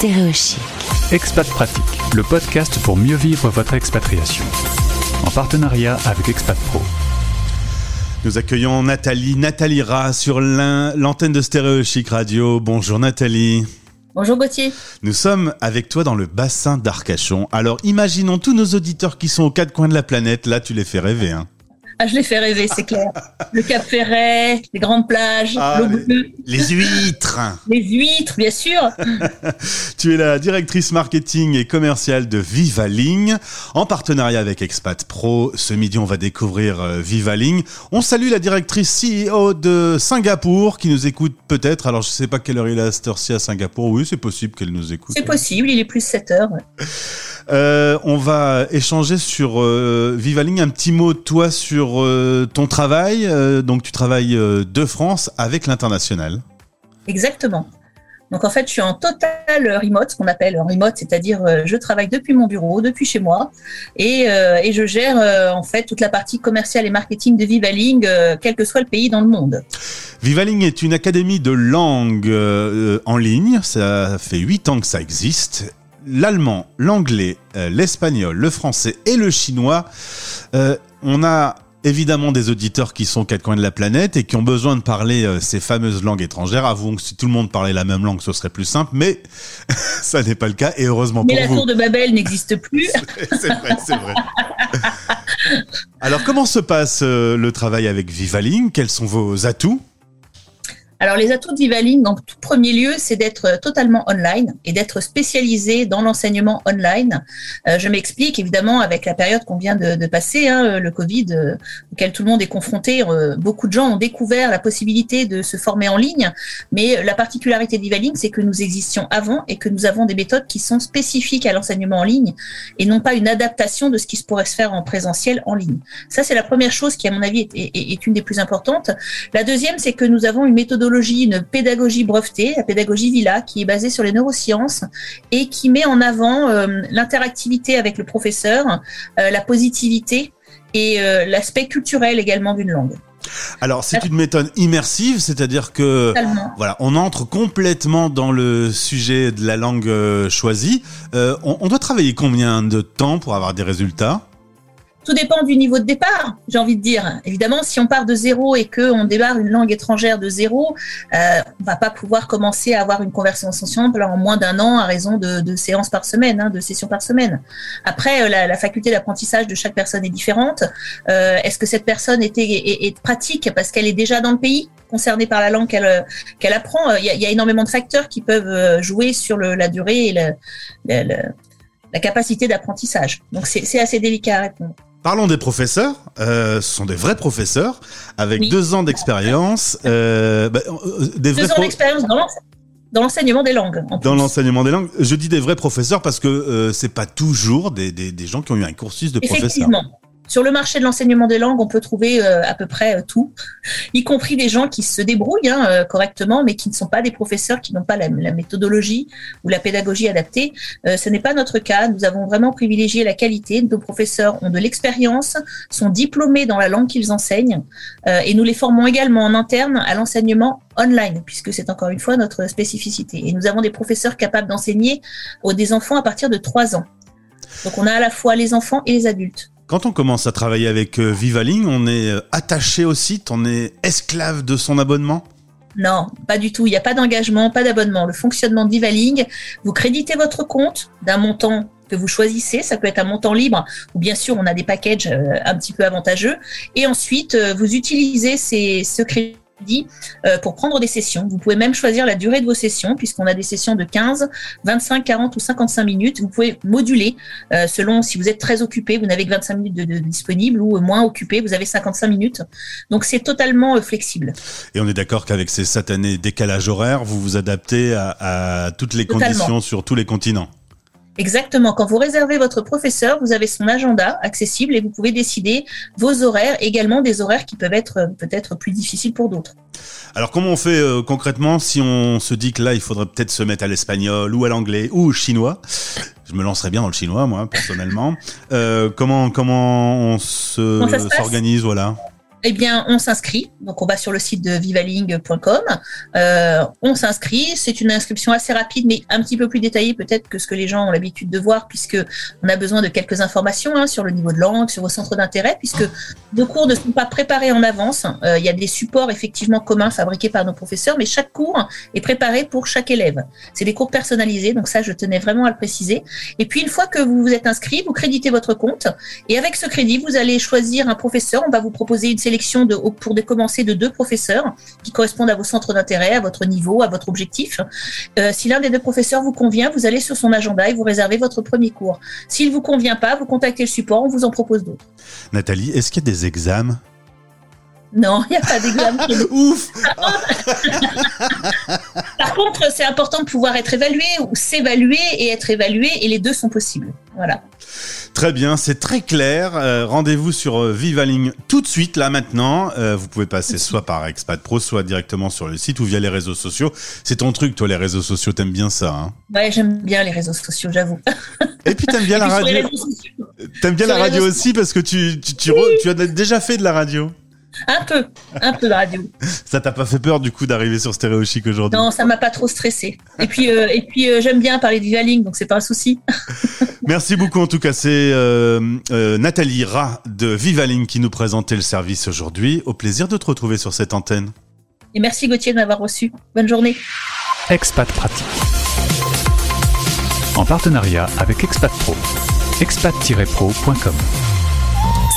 Stéréochic. Expat Pratique, le podcast pour mieux vivre votre expatriation. En partenariat avec Expat Pro. Nous accueillons Nathalie, Nathalie Ra sur l'antenne de Stéréo Chic Radio. Bonjour Nathalie. Bonjour Gauthier. Nous sommes avec toi dans le bassin d'Arcachon. Alors imaginons tous nos auditeurs qui sont aux quatre coins de la planète. Là, tu les fais rêver. Hein. Ah, je l'ai fait rêver, c'est clair. Le Cap Ferret, les grandes plages, Ah, l'eau bleue, Les huîtres. les huîtres, bien sûr. Tu es la directrice marketing et commerciale de Vivaling. En partenariat avec Expat Pro, ce midi, on va découvrir euh, Vivaling. On salue la directrice CEO de Singapour qui nous écoute peut-être. Alors, je sais pas quelle heure il est à cette heure-ci à Singapour. Oui, c'est possible qu'elle nous écoute. C'est possible, il est plus 7 heures. Euh, on va échanger sur euh, Vivaling. Un petit mot, toi, sur euh, ton travail. Donc, tu travailles de France avec l'international. Exactement. Donc en fait, je suis en total remote, ce qu'on appelle remote, c'est-à-dire je travaille depuis mon bureau, depuis chez moi, et, et je gère en fait toute la partie commerciale et marketing de Vivaling, quel que soit le pays dans le monde. Vivaling est une académie de langue en ligne. Ça fait huit ans que ça existe. L'allemand, l'anglais, euh, l'espagnol, le français et le chinois. Euh, on a évidemment des auditeurs qui sont aux quatre coins de la planète et qui ont besoin de parler euh, ces fameuses langues étrangères. Avouons que si tout le monde parlait la même langue, ce serait plus simple, mais ça n'est pas le cas et heureusement Mais pour la vous. tour de Babel n'existe plus. c'est vrai, c'est vrai. Alors, comment se passe euh, le travail avec Vivaling? Quels sont vos atouts? Alors, les atouts de Vivaling, en tout premier lieu, c'est d'être totalement online et d'être spécialisé dans l'enseignement online. Euh, je m'explique, évidemment, avec la période qu'on vient de, de passer, hein, le Covid, euh, auquel tout le monde est confronté, euh, beaucoup de gens ont découvert la possibilité de se former en ligne. Mais la particularité de c'est que nous existions avant et que nous avons des méthodes qui sont spécifiques à l'enseignement en ligne et non pas une adaptation de ce qui se pourrait se faire en présentiel en ligne. Ça, c'est la première chose qui, à mon avis, est, est- est une des plus importantes. La deuxième, c'est que nous avons une méthodologie, une pédagogie brevetée, la pédagogie Villa, qui est basée sur les neurosciences et qui met en avant euh, l'interactivité avec le professeur, euh, la positivité et euh, l'aspect culturel également d'une langue. Alors, c'est une méthode immersive, c'est-à-dire que Totalement. voilà, on entre complètement dans le sujet de la langue choisie. On, on doit travailler combien de temps pour avoir des résultats? Tout dépend du niveau de départ, j'ai envie de dire. Évidemment, si on part de zéro et que on démarre une langue étrangère de zéro, euh, on va pas pouvoir commencer à avoir une conversation en moins d'un an à raison de, de séances par semaine, hein, de sessions par semaine. Après, euh, la, la faculté d'apprentissage de chaque personne est différente. Euh, Est-ce que cette personne était, est, est pratique parce qu'elle est déjà dans le pays concernée par la langue qu'elle apprend? Il y, a, y a énormément de facteurs qui peuvent euh, jouer sur le, la durée et le- le- la capacité d'apprentissage. Donc c'est assez délicat à répondre. Parlons des professeurs. Euh, ce sont des vrais professeurs avec Oui. deux ans d'expérience. Euh, bah, euh, des vrais deux ans d'expérience dans l'ense- dans l'enseignement des langues. en dans l'enseignement des langues. Je dis des vrais professeurs parce que euh, c'est pas toujours des, des, des gens qui ont eu un cursus de professeur. Effectivement. Sur le marché de l'enseignement des langues, on peut trouver euh, à peu près euh, tout, y compris des gens qui se débrouillent hein, euh, correctement, mais qui ne sont pas des professeurs, qui n'ont pas la, méthodologie ou la pédagogie adaptée. Ce n'est pas notre cas. Nous avons vraiment privilégié la qualité. Nos professeurs ont de l'expérience, sont diplômés dans la langue qu'ils enseignent, et nous les formons également en interne à l'enseignement online, puisque c'est encore une fois notre spécificité. Et nous avons des professeurs capables d'enseigner aux des enfants à partir de 3 ans. Donc on a à la fois les enfants et les adultes. Quand on commence à travailler avec euh, Vivaling, on est euh, attaché au site, on est esclave de son abonnement? Non, pas du tout. Il n'y a pas d'engagement, pas d'abonnement. Le fonctionnement de Divaling, vous créditez votre compte d'un montant que vous choisissez. Ça peut être un montant libre ou bien sûr, on a des packages euh, un petit peu avantageux. Et ensuite, vous utilisez ces, ce crédit euh, pour prendre des sessions. Vous pouvez même choisir la durée de vos sessions puisqu'on a des sessions de 15, 25, 40 ou 55 minutes. Vous pouvez moduler euh, selon si vous êtes très occupé, vous n'avez que 25 minutes de, de disponible ou moins occupé, vous avez 55 minutes. Donc c'est totalement euh, flexible. Et on est d'accord qu'avec ces satanés décalages horaires, vous vous adaptez à, à toutes les Totalement. conditions sur tous les continents. Exactement. Quand vous réservez votre professeur, vous avez son agenda accessible et vous pouvez décider vos horaires, également des horaires qui peuvent être peut-être plus difficiles pour d'autres. Alors comment on fait euh, concrètement si on se dit que là il faudrait peut-être se mettre à l'espagnol ou à l'anglais ou au chinois? Je me lancerais bien dans le chinois moi personnellement. Euh, comment comment on s'organise voilà eh bien, on s'inscrit. Donc, on va sur le site de vivaling.com. Euh, on s'inscrit. C'est une inscription assez rapide, mais un petit peu plus détaillée peut-être que ce que les gens ont l'habitude de voir, puisque on a besoin de quelques informations hein, sur le niveau de langue, sur vos centres d'intérêt, puisque nos cours ne sont pas préparés en avance. Euh, il y a des supports effectivement communs fabriqués par nos professeurs, mais chaque cours est préparé pour chaque élève. C'est des cours personnalisés, donc ça, je tenais vraiment à le préciser. Et puis, une fois que vous vous êtes inscrit, vous créditez votre compte, et avec ce crédit, vous allez choisir un professeur. On va vous proposer une sélection de, pour commencer de deux professeurs qui correspondent à vos centres d'intérêt, à votre niveau, à votre objectif. Euh, si l'un des deux professeurs vous convient, vous allez sur son agenda et vous réservez votre premier cours. S'il vous convient pas, vous contactez le support, on vous en propose d'autres. Nathalie, est-ce qu'il y a des examens? Non, il n'y a pas d'examen. Ouf Par contre, c'est important de pouvoir être évalué ou s'évaluer et être évalué, et les deux sont possibles. Voilà. Très bien, c'est très clair. Euh, rendez-vous sur euh, Vivaling tout de suite, là maintenant. Euh, vous pouvez passer soit par Expat Pro, soit directement sur le site ou via les réseaux sociaux. C'est ton truc, toi, les réseaux sociaux, t'aimes bien ça hein? Ouais, j'aime bien les réseaux sociaux, j'avoue. Et puis t'aimes bien la radio. T'aimes bien la radio aussi parce que tu, tu, tu as déjà fait de la radio. Un peu, un peu de radio. Ça t'a pas fait peur du coup d'arriver sur Stéréo Chic aujourd'hui? Non, ça m'a pas trop stressé. Et puis, euh, et puis euh, j'aime bien parler de Vivaling, donc c'est pas un souci. Merci beaucoup en tout cas. C'est euh, Nathalie Ra de Vivaling qui nous présentait le service aujourd'hui. Au plaisir de te retrouver sur cette antenne. Et merci Gauthier de m'avoir reçu. Bonne journée. Expat Pratique. En partenariat avec Expat Pro. expat-pro.com